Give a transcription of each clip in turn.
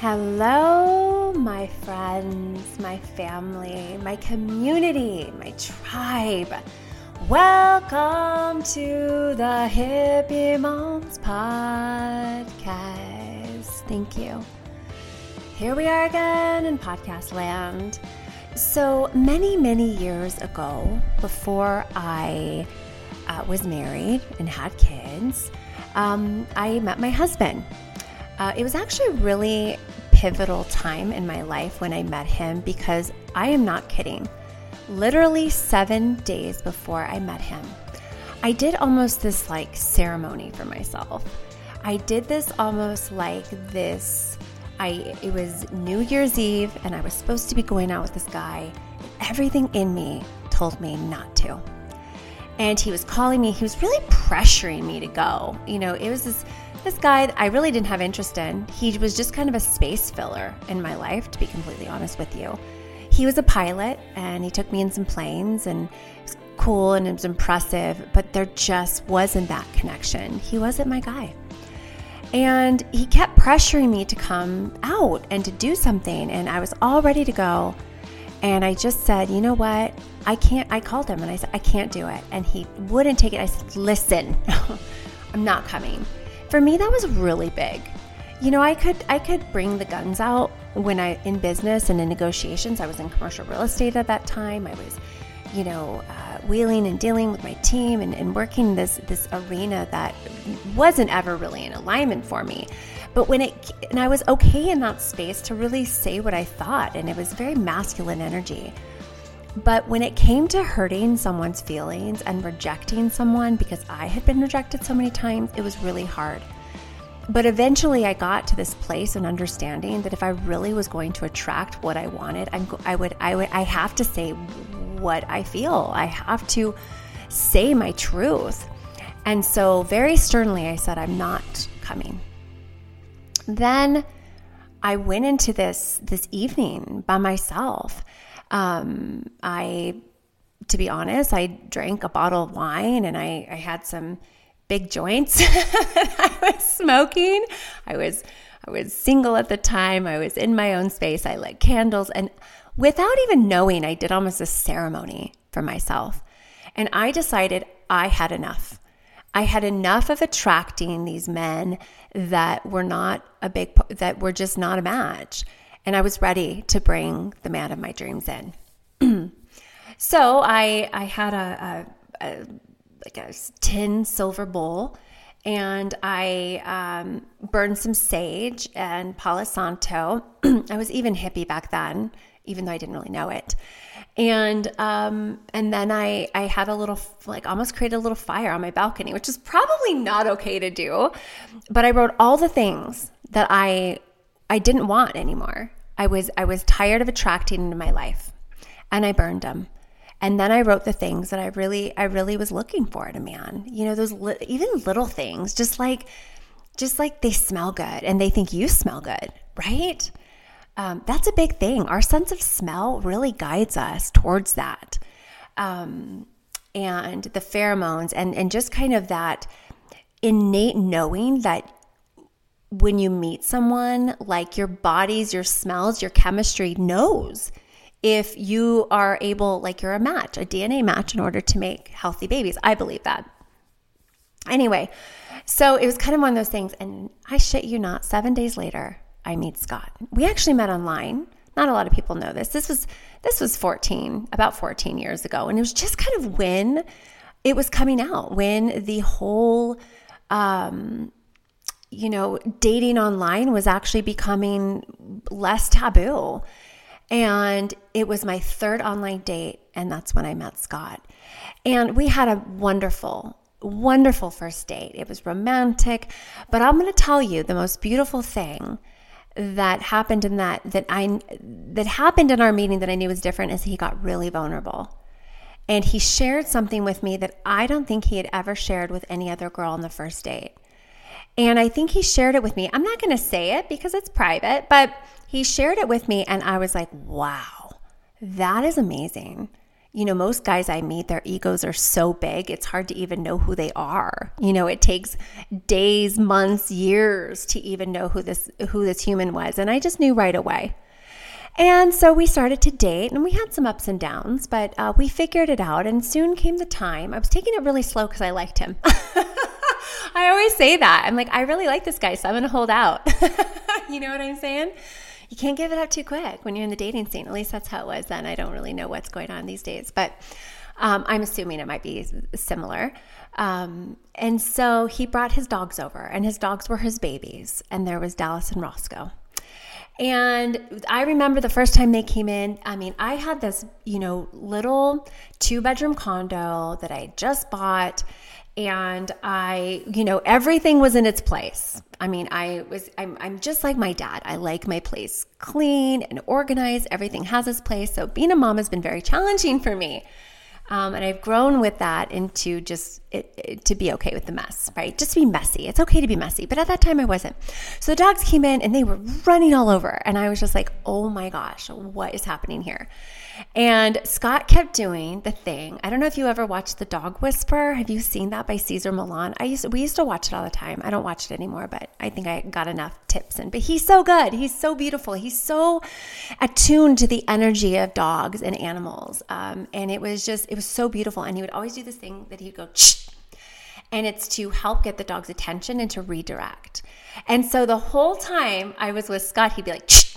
Hello, my friends, my family, my community, my tribe. Welcome to the Hippie Moms Podcast. Thank you. Here we are again in podcast land. So many, many years ago, before I uh, was married and had kids, um, I met my husband. Uh, it was actually really pivotal time in my life when I met him because I am not kidding. Literally seven days before I met him, I did almost this like ceremony for myself. I did this almost like this. I it was New Year's Eve and I was supposed to be going out with this guy. Everything in me told me not to. And he was calling me, he was really pressuring me to go. You know, it was this this guy I really didn't have interest in. He was just kind of a space filler in my life, to be completely honest with you. He was a pilot and he took me in some planes and it was cool and it was impressive, but there just wasn't that connection. He wasn't my guy. And he kept pressuring me to come out and to do something. And I was all ready to go. And I just said, you know what? I can't. I called him and I said, I can't do it. And he wouldn't take it. I said, listen, I'm not coming for me that was really big. You know i could i could bring the guns out when i in business and in negotiations. I was in commercial real estate at that time. I was you know uh, wheeling and dealing with my team and, and working this this arena that wasn't ever really in alignment for me. But when it and i was okay in that space to really say what i thought and it was very masculine energy but when it came to hurting someone's feelings and rejecting someone because I had been rejected so many times, it was really hard. But eventually, I got to this place and understanding that if I really was going to attract what I wanted, I'm, I would, I would, I have to say what I feel. I have to say my truth. And so, very sternly, I said, I'm not coming. Then I went into this this evening by myself um, I, to be honest, I drank a bottle of wine and I, I had some big joints I was smoking. I was I was single at the time. I was in my own space. I lit candles and without even knowing, I did almost a ceremony for myself. And I decided I had enough. I had enough of attracting these men that were not a big that were just not a match and I was ready to bring the man of my dreams in. so I I had a, a, a, like a tin silver bowl, and I um, burned some sage and Palo Santo. I was even hippie back then, even though I didn't really know it. And um, and then I I had a little like almost created a little fire on my balcony, which is probably not okay to do, but I wrote all the things that I I didn't want anymore. I was I was tired of attracting into my life, and I burned them. And then I wrote the things that I really I really was looking for in a man. You know, those li- even little things, just like just like they smell good and they think you smell good, right? Um, that's a big thing. Our sense of smell really guides us towards that. Um, and the pheromones and and just kind of that innate knowing that when you meet someone, like your bodies, your smells, your chemistry knows if you are able, like you're a match, a DNA match in order to make healthy babies. I believe that. Anyway, so it was kind of one of those things. And I shit you not, seven days later, I meet Scott. We actually met online. Not a lot of people know this. This was this was 14, about 14 years ago. And it was just kind of when it was coming out, when the whole um, you know, dating online was actually becoming less taboo. And it was my third online date, and that's when I met Scott. And we had a wonderful, wonderful first date. It was romantic, but I'm going to tell you the most beautiful thing that happened in that that I that happened in our meeting that I knew was different is he got really vulnerable. And he shared something with me that I don't think he had ever shared with any other girl on the first date. And I think he shared it with me. I'm not going to say it because it's private, but he shared it with me. And I was like, wow, that is amazing. you know, most guys I meet, their egos are so big, it's hard to even know who they are. You know, it takes days, months, years to even know who this who this human was. And I just knew right away. And so we started to date, and we had some ups and downs, but uh, we figured it out. And soon came the time. I was taking it really slow because I liked him. I always say that. I'm like, I really like this guy, so I'm going to hold out. you know what I'm saying? You can't give it up too quick when you're in the dating scene. At least that's how it was then. I don't really know what's going on these days, but um, I'm assuming it might be similar. Um, and so he brought his dogs over, and his dogs were his babies, and there was Dallas and Roscoe. And I remember the first time they came in, I mean, I had this, you know, little two bedroom condo that I just bought and I, you know, everything was in its place. I mean, I was, I'm, I'm just like my dad. I like my place clean and organized. Everything has its place. So being a mom has been very challenging for me. Um, and I've grown with that into just it, it, to be okay with the mess, right? Just be messy. It's okay to be messy. But at that time, I wasn't. So the dogs came in and they were running all over. And I was just like, oh my gosh, what is happening here? And Scott kept doing the thing. I don't know if you ever watched The Dog Whisperer. Have you seen that by Cesar Millan? I used to, we used to watch it all the time. I don't watch it anymore, but I think I got enough tips in. But he's so good. He's so beautiful. He's so attuned to the energy of dogs and animals. Um, and it was just, it was so beautiful. And he would always do this thing that he'd go, Shh! and it's to help get the dog's attention and to redirect. And so the whole time I was with Scott, he'd be like, shh.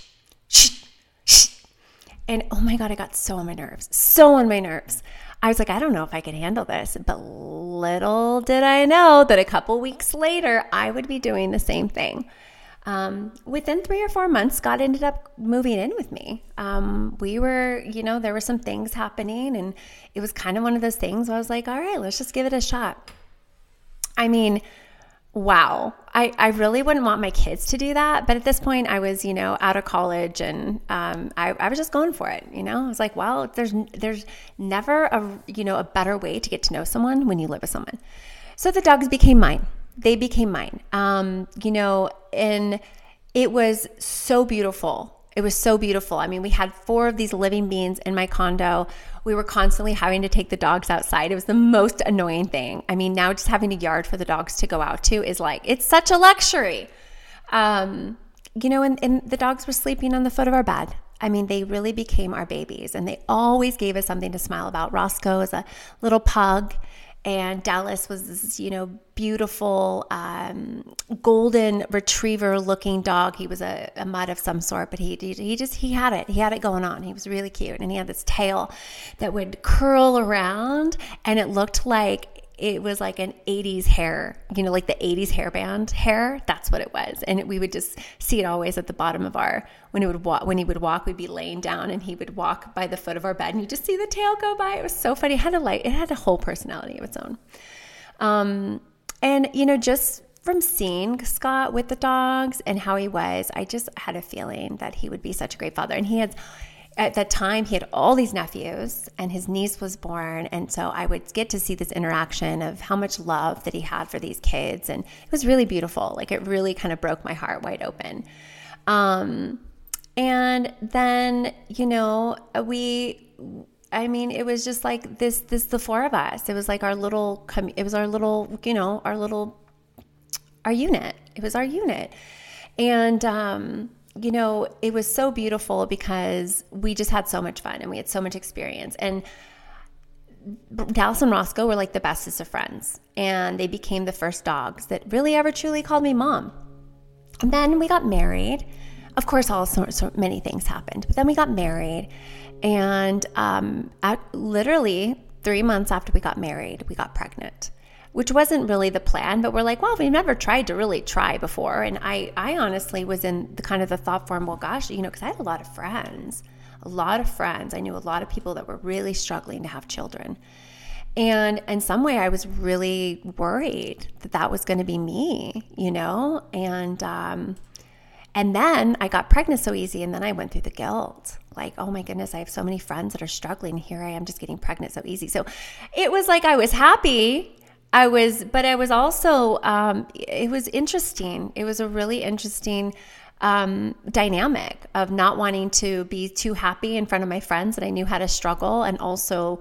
And oh my Scott, I got so on my nerves, so on my nerves. I was like, I don't know if I could handle this. But little did I know that a couple weeks later, I would be doing the same thing. Um, within three or four months, God ended up moving in with me. Um, we were, you know, there were some things happening, and it was kind of one of those things where I was like, all right, let's just give it a shot. I mean, wow. I, I really wouldn't want my kids to do that. But at this point, I was, you know, out of college and um, I, I was just going for it. You know, I was like, well, there's, there's never a, you know, a better way to get to know someone when you live with someone. So the dogs became mine. They became mine. Um, you know, and it was so beautiful it was so beautiful. I mean, we had four of these living beings in my condo. We were constantly having to take the dogs outside. It was the most annoying thing. I mean, now just having a yard for the dogs to go out to is like, it's such a luxury. Um, you know, and, and the dogs were sleeping on the foot of our bed. I mean, they really became our babies and they always gave us something to smile about. Roscoe is a little pug and Dallas was this, you know, beautiful um, golden retriever looking dog. He was a, a mutt of some sort, but he, he, he just he had it. He had it going on. He was really cute, and he had this tail that would curl around, and it looked like it was like an 80s hair, you know, like the 80s hairband hair. That's what it was. And we would just see it always at the bottom of our, when, it would walk, when he would walk, we'd be laying down and he would walk by the foot of our bed and you just see the tail go by. It was so funny. It had a light, it had a whole personality of its own. Um, and, you know, just from seeing Scott with the dogs and how he was, I just had a feeling that he would be such a great father. And he had, at that time he had all these nephews and his niece was born and so i would get to see this interaction of how much love that he had for these kids and it was really beautiful like it really kind of broke my heart wide open um, and then you know we I mean, it was just like this, this, the four of us. It was like our little, it was our little, you know, our little, our unit. It was our unit. And, um, you know, it was so beautiful because we just had so much fun and we had so much experience. And Dallas and Roscoe were like the bestest of friends. And they became the first dogs that really ever truly called me mom. And then we got married. Of course, all sorts so many things happened. But then we got married. And um, at, literally three months after we got married, we got pregnant which wasn't really the plan, but we're like, well, we've never tried to really try before. And I, I honestly was in the kind of the thought form, well, gosh, you know, because I had a lot of friends, a lot of friends. I knew a lot of people that were really struggling to have children. And in some way, I was really worried that that was going to be me, you know? And, um, and then I got pregnant so easy, and then I went through the guilt. Like, oh my goodness, I have so many friends that are struggling. Here I am just getting pregnant so easy. So it was like I was happy I was, but I was also, um, it was interesting. It was a really interesting um, dynamic of not wanting to be too happy in front of my friends that I knew how to struggle. And also,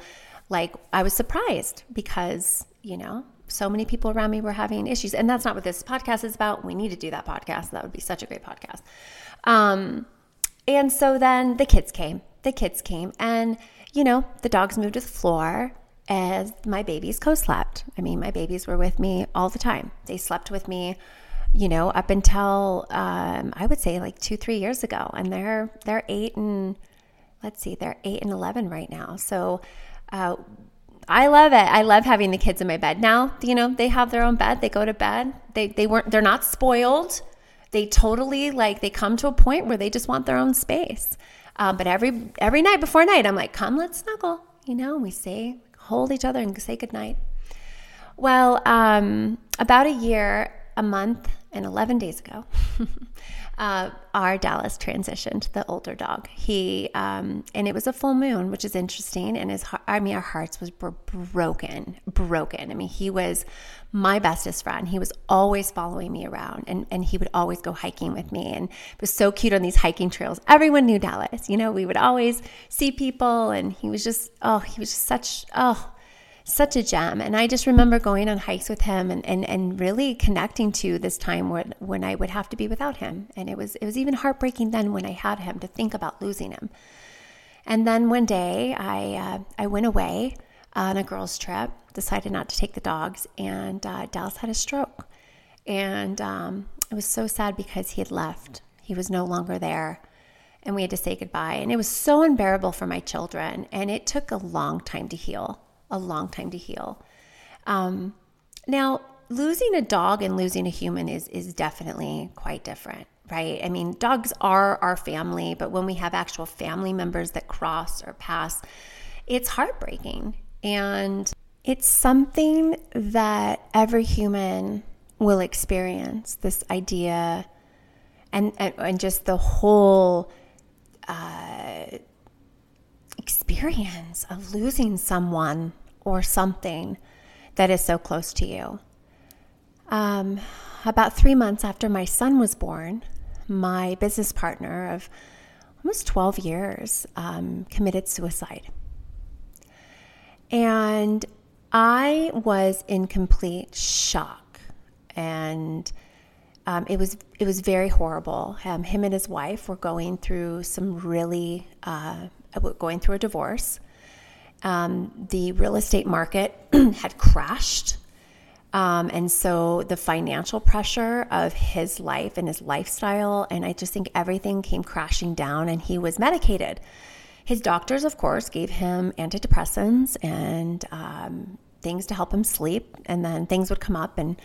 like, I was surprised because, you know, so many people around me were having issues. And that's not what this podcast is about. We need to do that podcast. That would be such a great podcast. Um, and so then the kids came. The kids came. And, you know, the dogs moved to the floor as my babies co slept. I mean, my babies were with me all the time. They slept with me you know, up until um, I would say like two, three years ago, and they're they're eight and let's see, they're eight and eleven right now. So uh, I love it. I love having the kids in my bed now. You know, they have their own bed. They go to bed. They they weren't. They're not spoiled. They totally like they come to a point where they just want their own space. Um, but every every night before night, I'm like, come, let's snuggle. You know, we say hold each other and say goodnight. Well, um, about a year, a month and 11 days ago, uh, our Dallas transitioned, the older dog. He, um, and it was a full moon, which is interesting. And his, I mean, our hearts was were broken, broken. I mean, he was my bestest friend. He was always following me around and, and he would always go hiking with me. And it was so cute on these hiking trails. Everyone knew Dallas, you know, we would always see people and he was just, oh, he was just such, oh, such a gem. And I just remember going on hikes with him and, and, and really connecting to this time when, when I would have to be without him. And it was, it was even heartbreaking then when I had him to think about losing him. And then one day I, uh, I went away on a girls' trip, decided not to take the dogs, and uh, Dallas had a stroke. And um, it was so sad because he had left, he was no longer there. And we had to say goodbye. And it was so unbearable for my children. And it took a long time to heal a long time to heal. Um, now, losing a dog and losing a human is is definitely quite different, right? I mean, dogs are our family, but when we have actual family members that cross or pass, it's heartbreaking. And it's something that every human will experience this idea and, and, and just the whole uh, experience of losing someone or something that is so close to you. Um, about three months after my son was born, my business partner of almost 12 years um, committed suicide. And I was in complete shock. And um, it was it was very horrible. Um, him and his wife were going through some really uh, going through a divorce, um, the real estate market had crashed. Um, and so the financial pressure of his life and his lifestyle, and I just think everything came crashing down, and he was medicated. His doctors, of course, gave him antidepressants and um, things to help him sleep, and then things would come up. And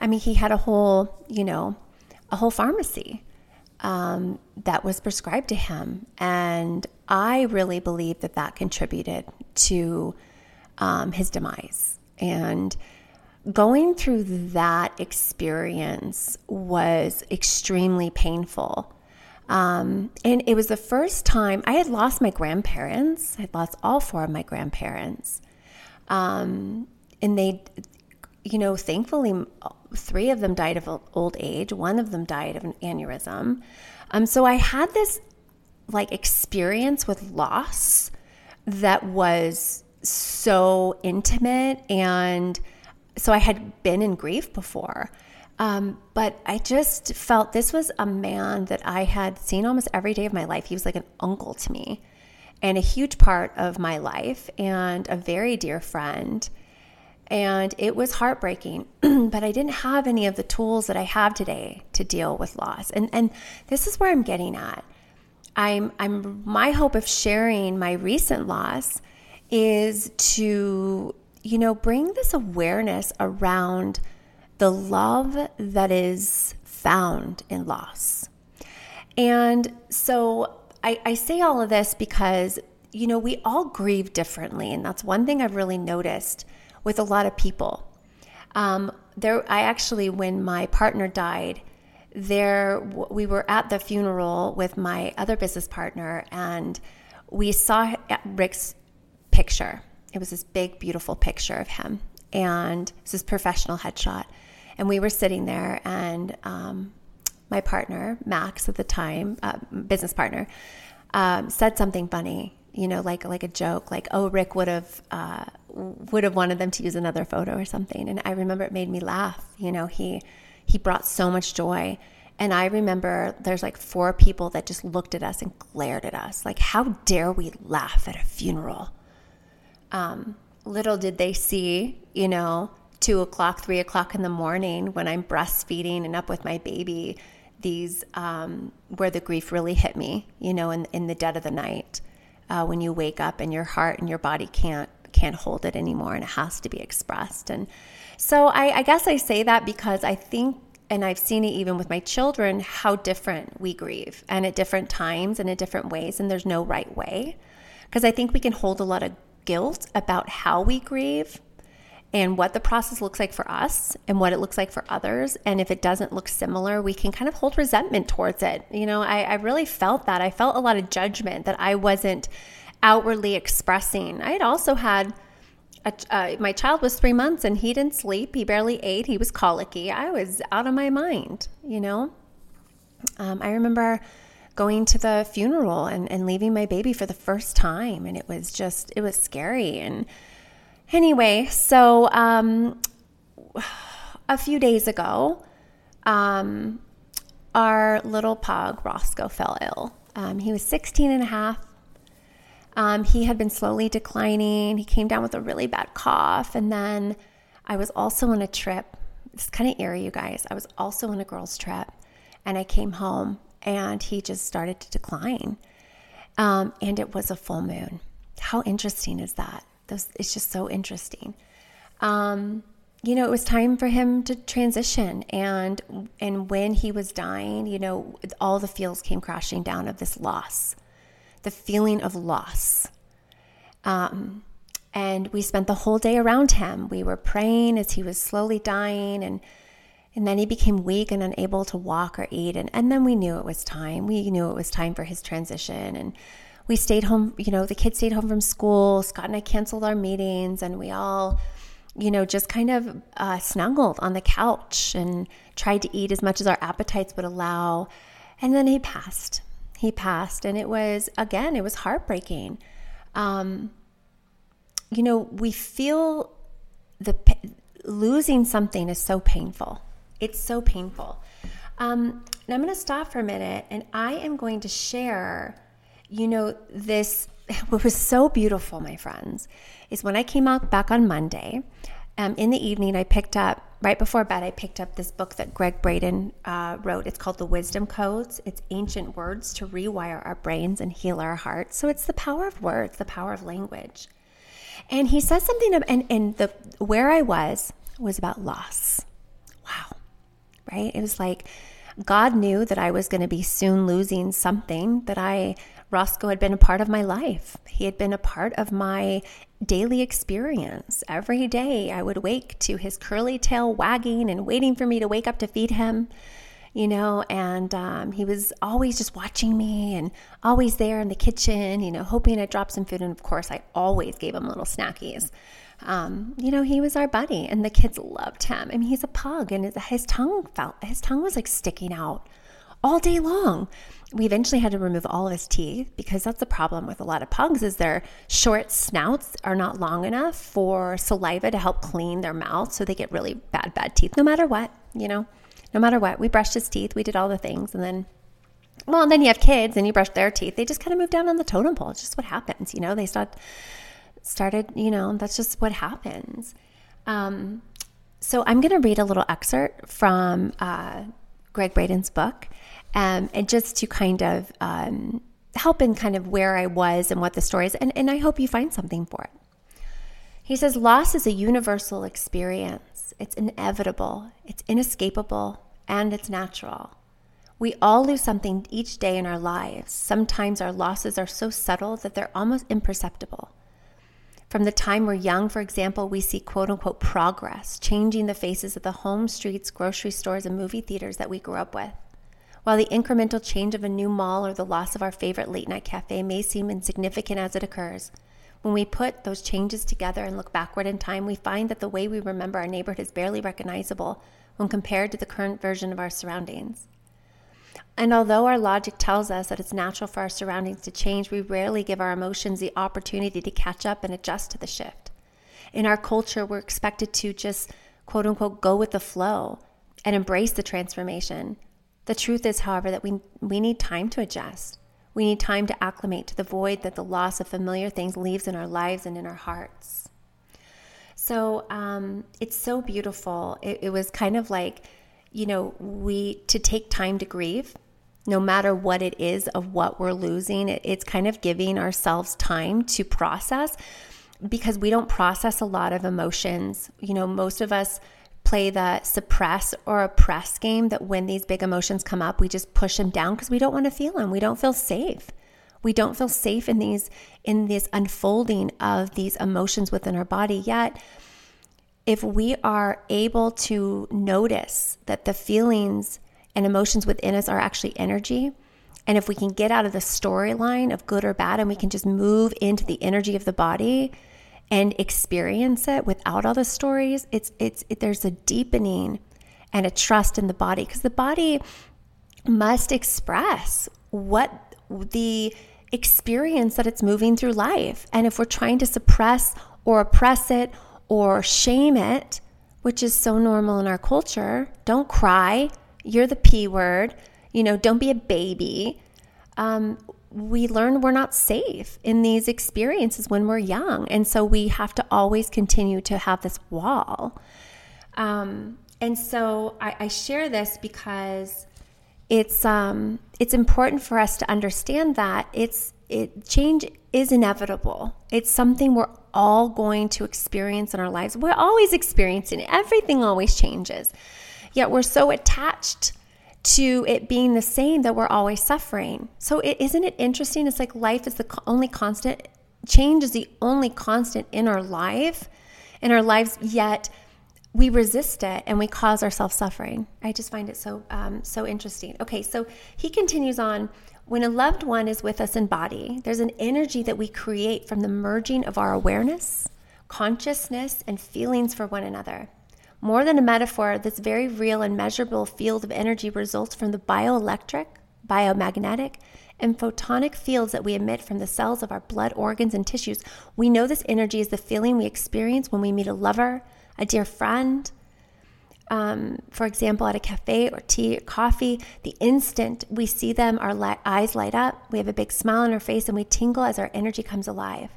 I mean, he had a whole, you know, a whole pharmacy um, that was prescribed to him. And I really believe that that contributed to um, his demise. And going through that experience was extremely painful. Um, and it was the first time I had lost my grandparents. I had lost all four of my grandparents. Um, and they, you know, thankfully, three of them died of old age, one of them died of an aneurysm. Um, so I had this like experience with loss that was so intimate and so I had been in grief before. Um, but I just felt this was a man that I had seen almost every day of my life. He was like an uncle to me and a huge part of my life and a very dear friend. And it was heartbreaking, but I didn't have any of the tools that I have today to deal with loss. And, and this is where I'm getting at. I'm, I'm, my hope of sharing my recent loss is to, you know, bring this awareness around the love that is found in loss. And so I, I say all of this because, you know, we all grieve differently. And that's one thing I've really noticed with a lot of people. Um, there, I actually, when my partner died, there we were at the funeral with my other business partner, and we saw Rick's picture. It was this big, beautiful picture of him, and it's this professional headshot. And we were sitting there, and um, my partner, Max at the time, uh, business partner, um, said something funny, you know, like like a joke, like, "Oh, Rick would have uh, would have wanted them to use another photo or something." And I remember it made me laugh. You know, he he brought so much joy. And I remember there's like four people that just looked at us and glared at us, like, "How dare we laugh at a funeral?" Um, little did they see, you know, two o'clock, three o'clock in the morning when I'm breastfeeding and up with my baby, these um, where the grief really hit me, you know, in, in the dead of the night, uh, when you wake up and your heart and your body can't can't hold it anymore and it has to be expressed. And so I, I guess I say that because I think and I've seen it even with my children how different we grieve and at different times and in different ways, and there's no right way. Because I think we can hold a lot of guilt about how we grieve and what the process looks like for us and what it looks like for others. And if it doesn't look similar, we can kind of hold resentment towards it. You know, I, I really felt that. I felt a lot of judgment that I wasn't outwardly expressing. I had also had. A, uh, my child was three months and he didn't sleep. He barely ate. He was colicky. I was out of my mind, you know. Um, I remember going to the funeral and, and leaving my baby for the first time, and it was just, it was scary. And Anyway, so um, a few days ago, um, our little pug, Roscoe, fell ill. Um, he was 16 and a half. Um, he had been slowly declining. He came down with a really bad cough. And then I was also on a trip. It's kind of eerie, you guys. I was also on a girls' trip and I came home and he just started to decline. Um, and it was a full moon. How interesting is that? Those, it's just so interesting. Um, you know, it was time for him to transition, and and when he was dying, you know, all the feels came crashing down of this loss, the feeling of loss. Um, and we spent the whole day around him. We were praying as he was slowly dying, and and then he became weak and unable to walk or eat, and and then we knew it was time. We knew it was time for his transition, and we stayed home, you know, the kids stayed home from school. Scott and I canceled our meetings and we all, you know, just kind of uh, snuggled on the couch and tried to eat as much as our appetites would allow. And then he passed. He passed. And it was, again, it was heartbreaking. Um, you know, we feel the losing something is so painful. It's so painful. Um, and I'm going to stop for a minute and I am going to share you know, this, what was so beautiful, my friends, is when I came out back on Monday, um, in the evening, I picked up, right before bed, I picked up this book that Gregg Braden uh, wrote. It's called The Wisdom Codes. It's ancient words to rewire our brains and heal our hearts. So it's the power of words, the power of language. And he says something, and, and the where I was was about loss. Wow. Right? It was like God knew that I was going to be soon losing something that I Roscoe had been a part of my life. He had been a part of my daily experience. Every day I would wake to his curly tail wagging and waiting for me to wake up to feed him, you know, and um, he was always just watching me and always there in the kitchen, you know, hoping I'd drop some food. And of course, I always gave him little snackies. Um, you know, he was our buddy, and the kids loved him. I mean, he's a pug, and his, his tongue felt his tongue was like sticking out all day long. We eventually had to remove all of his teeth because that's the problem with a lot of pugs is their short snouts are not long enough for saliva to help clean their mouth so they get really bad bad teeth no matter what you know? No matter what. We brushed his teeth we did all the things and then well and then you have kids and you brush their teeth they just kind of move down on the totem pole. It's just what happens you know? They start started you know that's just what happens. Um, so i'm going to read a little excerpt from uh, gregg braden's book um, and just to kind of um, help in kind of where I was and what the story is. And, and I hope you find something for it. He says, Loss is a universal experience. It's inevitable, it's inescapable, and it's natural. We all lose something each day in our lives. Sometimes our losses are so subtle that they're almost imperceptible. From the time we're young, for example, we see quote unquote progress, changing the faces of the home, streets, grocery stores, and movie theaters that we grew up with. While the incremental change of a new mall or the loss of our favorite late night cafe may seem insignificant as it occurs, when we put those changes together and look backward in time, we find that the way we remember our neighborhood is barely recognizable when compared to the current version of our surroundings. And although our logic tells us that it's natural for our surroundings to change, we rarely give our emotions the opportunity to catch up and adjust to the shift. In our culture, we're expected to just quote unquote go with the flow and embrace the transformation. The truth is, however, that we, we need time to adjust. We need time to acclimate to the void that the loss of familiar things leaves in our lives and in our hearts. So um, it's so beautiful. It, it was kind of like, you know, we to take time to grieve no matter what it is of what we're losing. It's kind of giving ourselves time to process because we don't process a lot of emotions. You know, most of us play the suppress or oppress game that when these big emotions come up, we just push them down because we don't want to feel them. We don't feel safe. We don't feel safe in these in this unfolding of these emotions within our body yet if we are able to notice that the feelings and emotions within us are actually energy, and if we can get out of the storyline of good or bad and we can just move into the energy of the body and experience it without all the stories, it's it's it, there's a deepening and a trust in the body because the body must express what the experience that it's moving through life. And if we're trying to suppress or oppress it or shame it, which is so normal in our culture. Don't cry. You're the P word. You know, don't be a baby. Um, we learn we're not safe in these experiences when we're young. And so we have to always continue to have this wall. Um, and so I, I, share this because it's um, it's important for us to understand that it's it change is inevitable. It's something we're all going to experience in our lives. We're always experiencing it. Everything always changes. Yet we're so attached to it being the same that we're always suffering. So is isn't it interesting? It's like life is the only constant. Change is the only constant in our life, in our lives. Yet we resist it and we cause ourselves suffering. I just find it so um, so interesting. Okay, so he continues on. When a loved one is with us in body, there's an energy that we create from the merging of our awareness, consciousness, and feelings for one another. More than a metaphor, this very real and measurable field of energy results from the bioelectric, biomagnetic, and photonic fields that we emit from the cells of our blood organs and tissues. We know this energy is the feeling we experience when we meet a lover, a dear friend, um, for example, at a cafe or tea or coffee, the instant we see them, our li- eyes light up, we have a big smile on our face, and we tingle as our energy comes alive.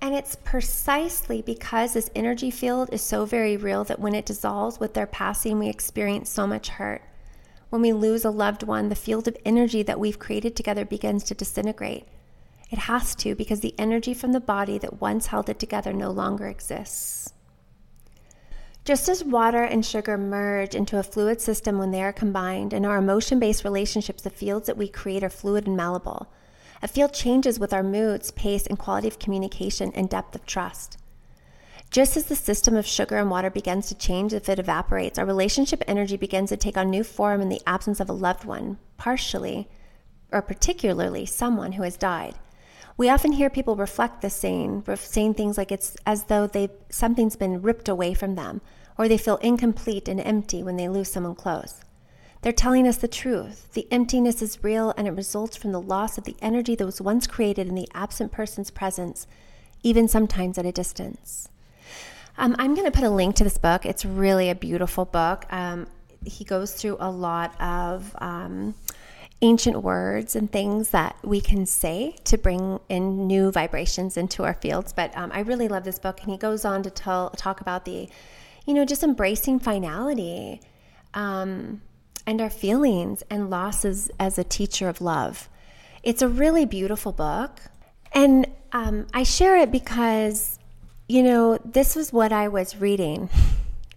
And it's precisely because this energy field is so very real that when it dissolves with their passing, we experience so much hurt. When we lose a loved one, the field of energy that we've created together begins to disintegrate. It has to because the energy from the body that once held it together no longer exists. Just as water and sugar merge into a fluid system when they are combined, in our emotion based relationships, the fields that we create are fluid and malleable. A field changes with our moods, pace, and quality of communication and depth of trust. Just as the system of sugar and water begins to change if it evaporates, our relationship energy begins to take on new form in the absence of a loved one, partially or particularly someone who has died. We often hear people reflect this saying, saying things like it's as though they something's been ripped away from them, or they feel incomplete and empty when they lose someone close. They're telling us the truth. The emptiness is real and it results from the loss of the energy that was once created in the absent person's presence, even sometimes at a distance. Um, I'm going to put a link to this book. It's really a beautiful book. Um, he goes through a lot of um, ancient words and things that we can say to bring in new vibrations into our fields. But um, I really love this book, and he goes on to tell, talk about the, you know, just embracing finality um, and our feelings and losses as a teacher of love. It's a really beautiful book, and um, I share it because, you know, this was what I was reading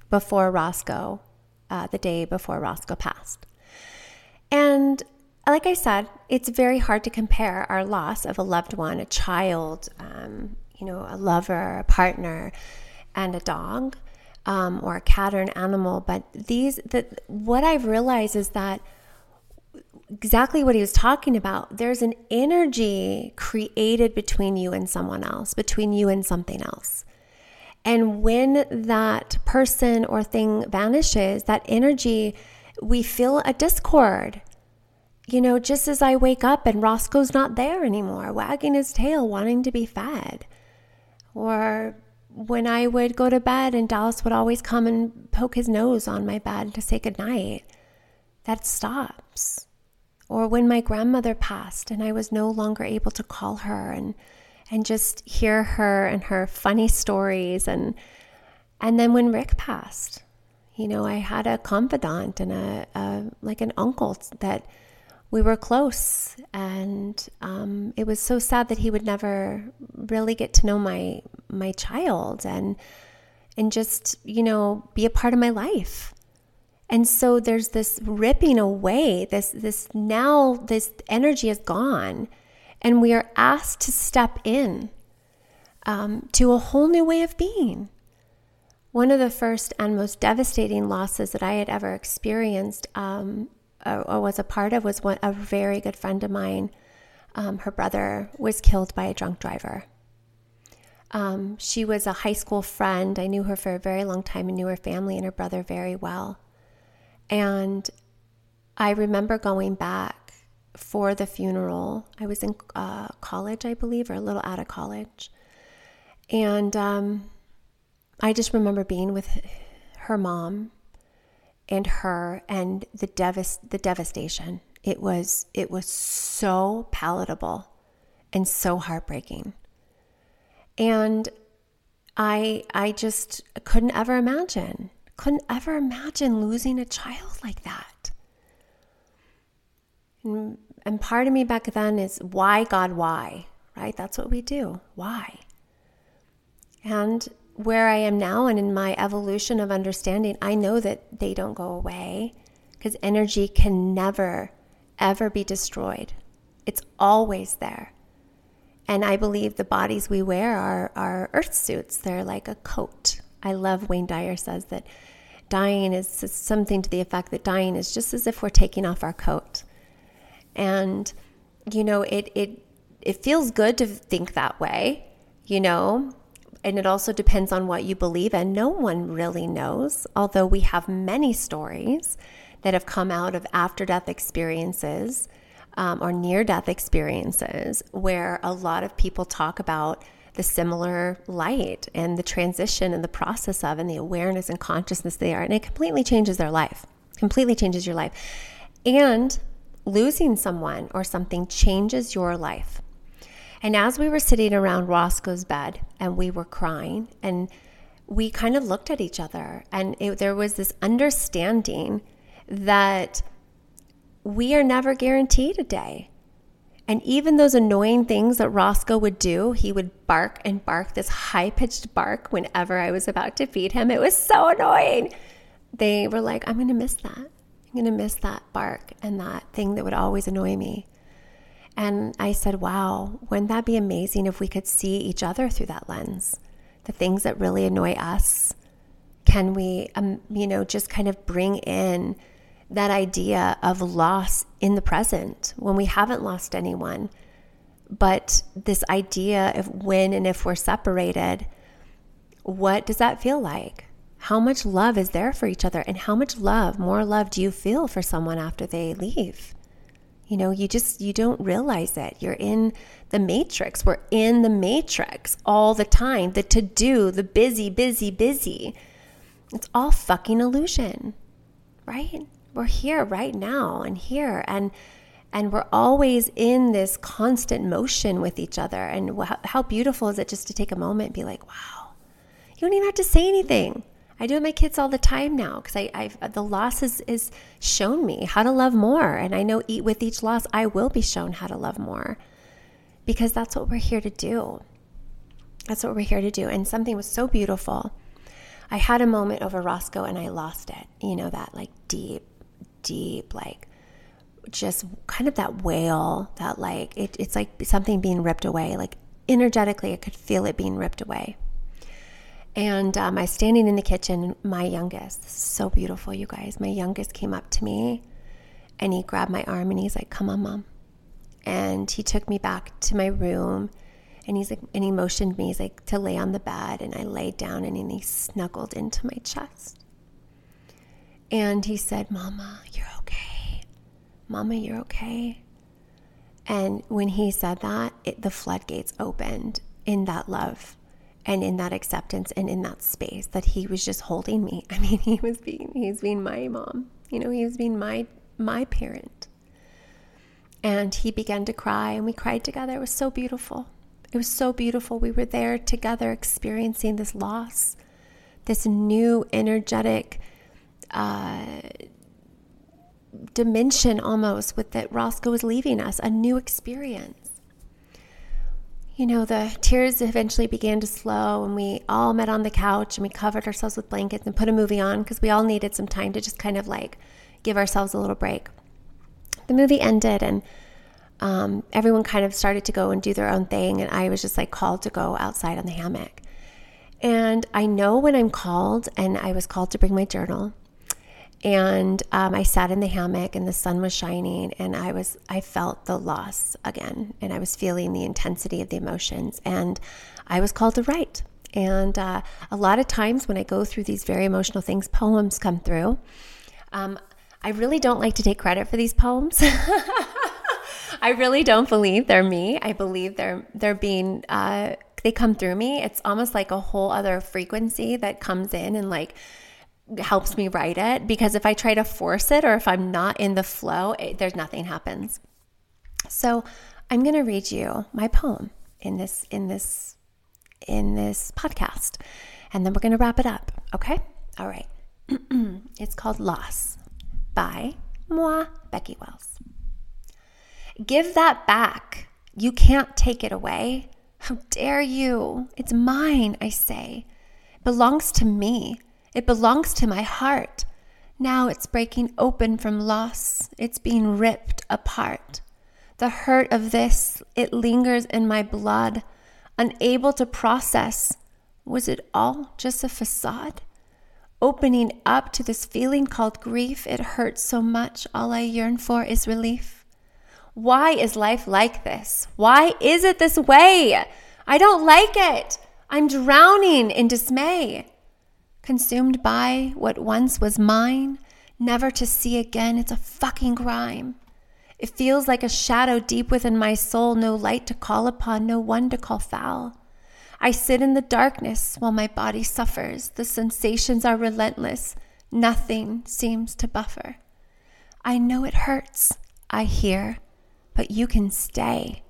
before Roscoe, uh, the day before Roscoe passed. And like I said, it's very hard to compare our loss of a loved one, a child, um, you know, a lover, a partner, and a dog, um, or a cat or an animal. But these, that what I've realized is that exactly what he was talking about. There's an energy created between you and someone else, between you and something else. And when that person or thing vanishes, that energy, we feel a discord you know, just as I wake up and Roscoe's not there anymore, wagging his tail, wanting to be fed. Or when I would go to bed and Dallas would always come and poke his nose on my bed to say goodnight, that stops. Or when my grandmother passed and I was no longer able to call her and and just hear her and her funny stories and and then when Rick passed, you know, I had a confidant and a, a like an uncle that we were close, and um, it was so sad that he would never really get to know my my child and and just you know be a part of my life. And so there's this ripping away. This this now this energy is gone, and we are asked to step in um, to a whole new way of being. One of the first and most devastating losses that I had ever experienced um, or was a part of was one, a very good friend of mine. Um, her brother was killed by a drunk driver. Um, she was a high school friend. I knew her for a very long time and knew her family and her brother very well. And I remember going back for the funeral. I was in uh, college, I believe, or a little out of college. And um, I just remember being with her mom and her and the devas- the devastation. It was it was so palatable and so heartbreaking. And I I just couldn't ever imagine. Couldn't ever imagine losing a child like that. And, and part of me back then is why God why? Right? That's what we do. Why? And where I am now and in my evolution of understanding, I know that they don't go away because energy can never, ever be destroyed. It's always there. And I believe the bodies we wear are, are earth suits. They're like a coat. I love Wayne Dyer says that dying is something to the effect that dying is just as if we're taking off our coat. And, you know, it, it, it feels good to think that way, you know, and it also depends on what you believe and No one really knows, although we have many stories that have come out of after death experiences um, or near death experiences where a lot of people talk about the similar light and the transition and the process of and the awareness and consciousness they are. And it completely changes their life, completely changes your life. And losing someone or something changes your life. And as we were sitting around Roscoe's bed and we were crying, and we kind of looked at each other, and it, there was this understanding that we are never guaranteed a day. And even those annoying things that Roscoe would do, he would bark and bark this high pitched bark whenever I was about to feed him. It was so annoying. They were like, I'm going to miss that. I'm going to miss that bark and that thing that would always annoy me. And I said, wow, wouldn't that be amazing if we could see each other through that lens? The things that really annoy us. Can we, um, you know, just kind of bring in that idea of loss in the present when we haven't lost anyone? But this idea of when and if we're separated, what does that feel like? How much love is there for each other? And how much love, more love, do you feel for someone after they leave? You know, you just you don't realize it. You're in the matrix. We're in the matrix all the time. The to do, the busy, busy, busy. It's all fucking illusion. Right? We're here right now and here and and we're always in this constant motion with each other and how beautiful is it just to take a moment and be like, "Wow. You don't even have to say anything. I do it with my kids all the time now because I, I've the loss has, is shown me how to love more, and I know eat with each loss I will be shown how to love more, because that's what we're here to do. That's what we're here to do. And something was so beautiful. I had a moment over Roscoe and I lost it. You know that like deep, deep like just kind of that wail that like it, it's like something being ripped away. Like energetically, I could feel it being ripped away. And um, I was standing in the kitchen. My youngest, so beautiful, you guys. My youngest came up to me and he grabbed my arm and he's like, Come on, mom. And he took me back to my room and he's like, and he motioned me, he's like, to lay on the bed. And I laid down and he snuggled into my chest. And he said, Mama, you're okay. Mama, you're okay. And when he said that, it, the floodgates opened in that love and in that acceptance and in that space that he was just holding me. I mean, he was being he was being my mom. You know, he was being my my parent. And he began to cry and we cried together. It was so beautiful. It was so beautiful. We were there together experiencing this loss, this new energetic uh, dimension almost with that Roscoe was leaving us, a new experience. You know, the tears eventually began to slow, and we all met on the couch and we covered ourselves with blankets and put a movie on because we all needed some time to just kind of like give ourselves a little break. The movie ended, and um, everyone kind of started to go and do their own thing, and I was just like called to go outside on the hammock. And I know when I'm called, and I was called to bring my journal and um, I sat in the hammock and the sun was shining and I was I felt the loss again and I was feeling the intensity of the emotions and I was called to write. And uh, a lot of times when I go through these very emotional things poems come through. Um, I really don't like to take credit for these poems. I really don't believe they're me. I believe they're they're being uh, they come through me. It's almost like a whole other frequency that comes in and like helps me write it because if I try to force it or if I'm not in the flow, it, there's nothing happens. So I'm going to read you my poem in this in this in this podcast and then we're going to wrap it up, okay? All right. it's called Loss by moi, Becky Wells. Give that back. You can't take it away. How dare you? It's mine, I say. It belongs to me. It belongs to my heart. Now it's breaking open from loss. It's being ripped apart. The hurt of this, it lingers in my blood, unable to process. Was it all just a facade? Opening up to this feeling called grief, it hurts so much. All I yearn for is relief. Why is life like this? Why is it this way? I don't like it. I'm drowning in dismay consumed by what once was mine, never to see again. It's a fucking crime. It feels like a shadow deep within my soul, no light to call upon, no one to call foul. I sit in the darkness while my body suffers. The sensations are relentless. Nothing seems to buffer. I know it hurts, I hear, but you can stay.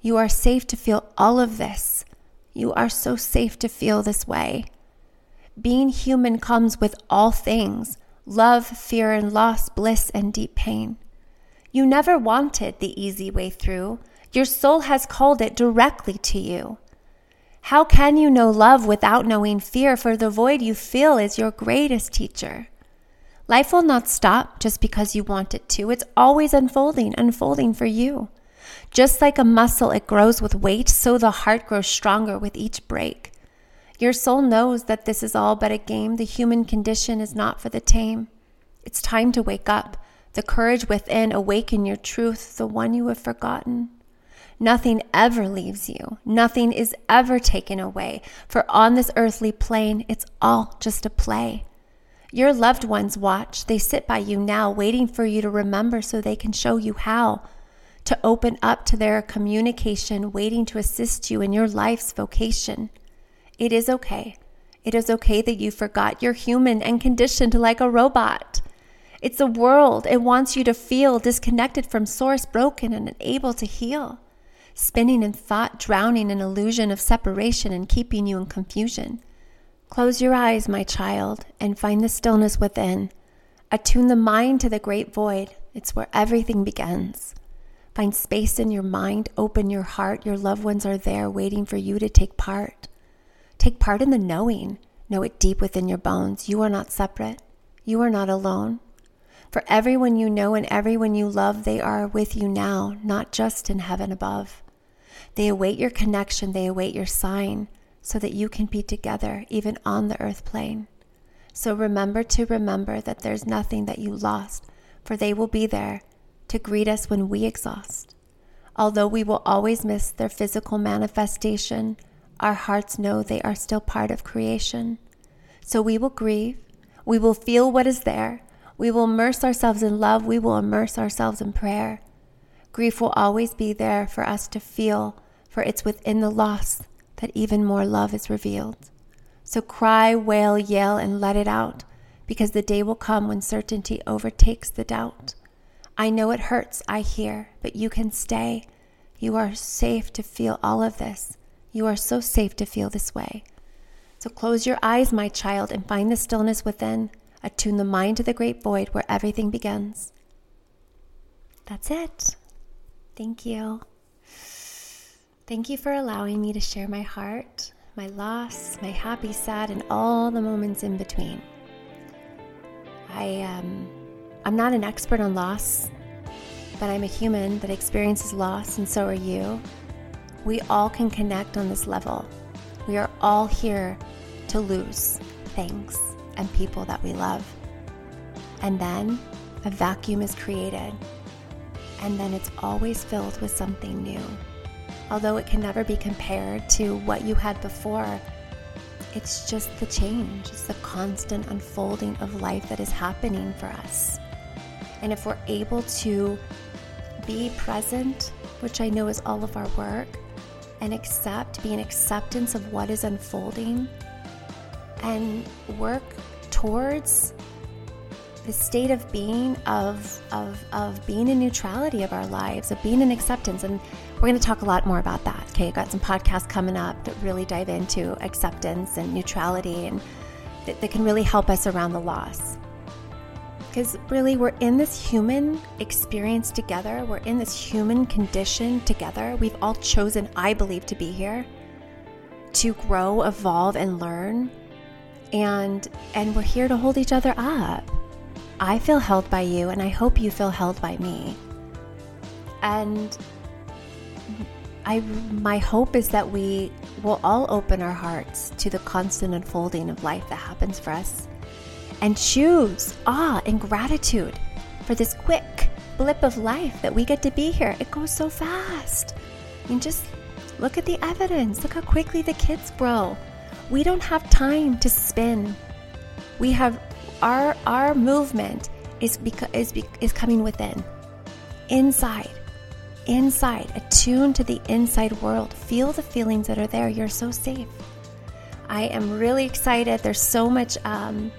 You are safe to feel all of this. You are so safe to feel this way. Being human comes with all things love, fear, and loss, bliss, and deep pain. You never wanted the easy way through. Your soul has called it directly to you. How can you know love without knowing fear? For the void you feel is your greatest teacher. Life will not stop just because you want it to. It's always unfolding, unfolding for you. Just like a muscle, it grows with weight, so the heart grows stronger with each break. Your soul knows that this is all but a game. The human condition is not for the tame. It's time to wake up. The courage within, awaken your truth, the one you have forgotten. Nothing ever leaves you. Nothing is ever taken away. For on this earthly plane, it's all just a play. Your loved ones watch. They sit by you now, waiting for you to remember so they can show you how. To open up to their communication, waiting to assist you in your life's vocation. It is okay. It is okay that you forgot you're human and conditioned like a robot. It's a world. It wants you to feel disconnected from source, broken and unable to heal. Spinning in thought, drowning in illusion of separation and keeping you in confusion. Close your eyes, my child, and find the stillness within. Attune the mind to the great void. It's where everything begins. Find space in your mind, open your heart. Your loved ones are there waiting for you to take part. Take part in the knowing. Know it deep within your bones. You are not separate. You are not alone. For everyone you know and everyone you love, they are with you now, not just in heaven above. They await your connection, they await your sign, so that you can be together even on the earth plane. So remember to remember that there's nothing that you lost, for they will be there to greet us when we exhaust. Although we will always miss their physical manifestation, our hearts know they are still part of creation. So we will grieve, we will feel what is there, We will immerse ourselves in love. We will immerse ourselves in prayer. Grief will always be there for us to feel, for it's within the loss that even more love is revealed. So cry, wail, yell, and let it out, because the day will come when certainty overtakes the doubt. I know it hurts, I hear, but you can stay. You are safe to feel all of this. You are so safe to feel this way. So close your eyes, my child, and find the stillness within. Attune the mind to the great void where everything begins. That's it. Thank you. Thank you for allowing me to share my heart, my loss, my happy, sad, and all the moments in between. I um, I'm not an expert on loss, but I'm a human that experiences loss, and so are you. We all can connect on this level. We are all here to lose things and people that we love. And then a vacuum is created, and then it's always filled with something new. Although it can never be compared to what you had before, it's just the change, it's the constant unfolding of life that is happening for us. And if we're able to be present, which I know is all of our work, and accept, be an acceptance of what is unfolding, and work towards the state of being of, of, of being in neutrality of our lives, of being in acceptance. And we're going to talk a lot more about that. Okay, I've got some podcasts coming up that really dive into acceptance and neutrality and that, that can really help us around the loss. Because really, we're in this human experience together. We're in this human condition together. We've all chosen, I believe, to be here to grow, evolve, and learn. And and we're here to hold each other up. I feel held by you, and I hope you feel held by me. And I, my hope is that we will all open our hearts to the constant unfolding of life that happens for us and choose awe and gratitude for this quick blip of life that we get to be here. It goes so fast. I mean, just look at the evidence. Look how quickly the kids grow. We don't have time to spin. We have our our movement is beca- is is coming within, inside, inside, attune to the inside world. Feel the feelings that are there. You're so safe. I am really excited. There's so much. Um,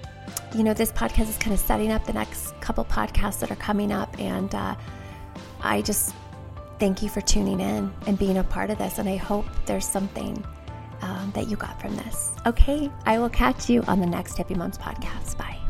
you know, this podcast is kind of setting up the next couple podcasts that are coming up, and uh, I just thank you for tuning in and being a part of this. And I hope there's something um, that you got from this. Okay, I will catch you on the next Hippie Moms podcast. Bye.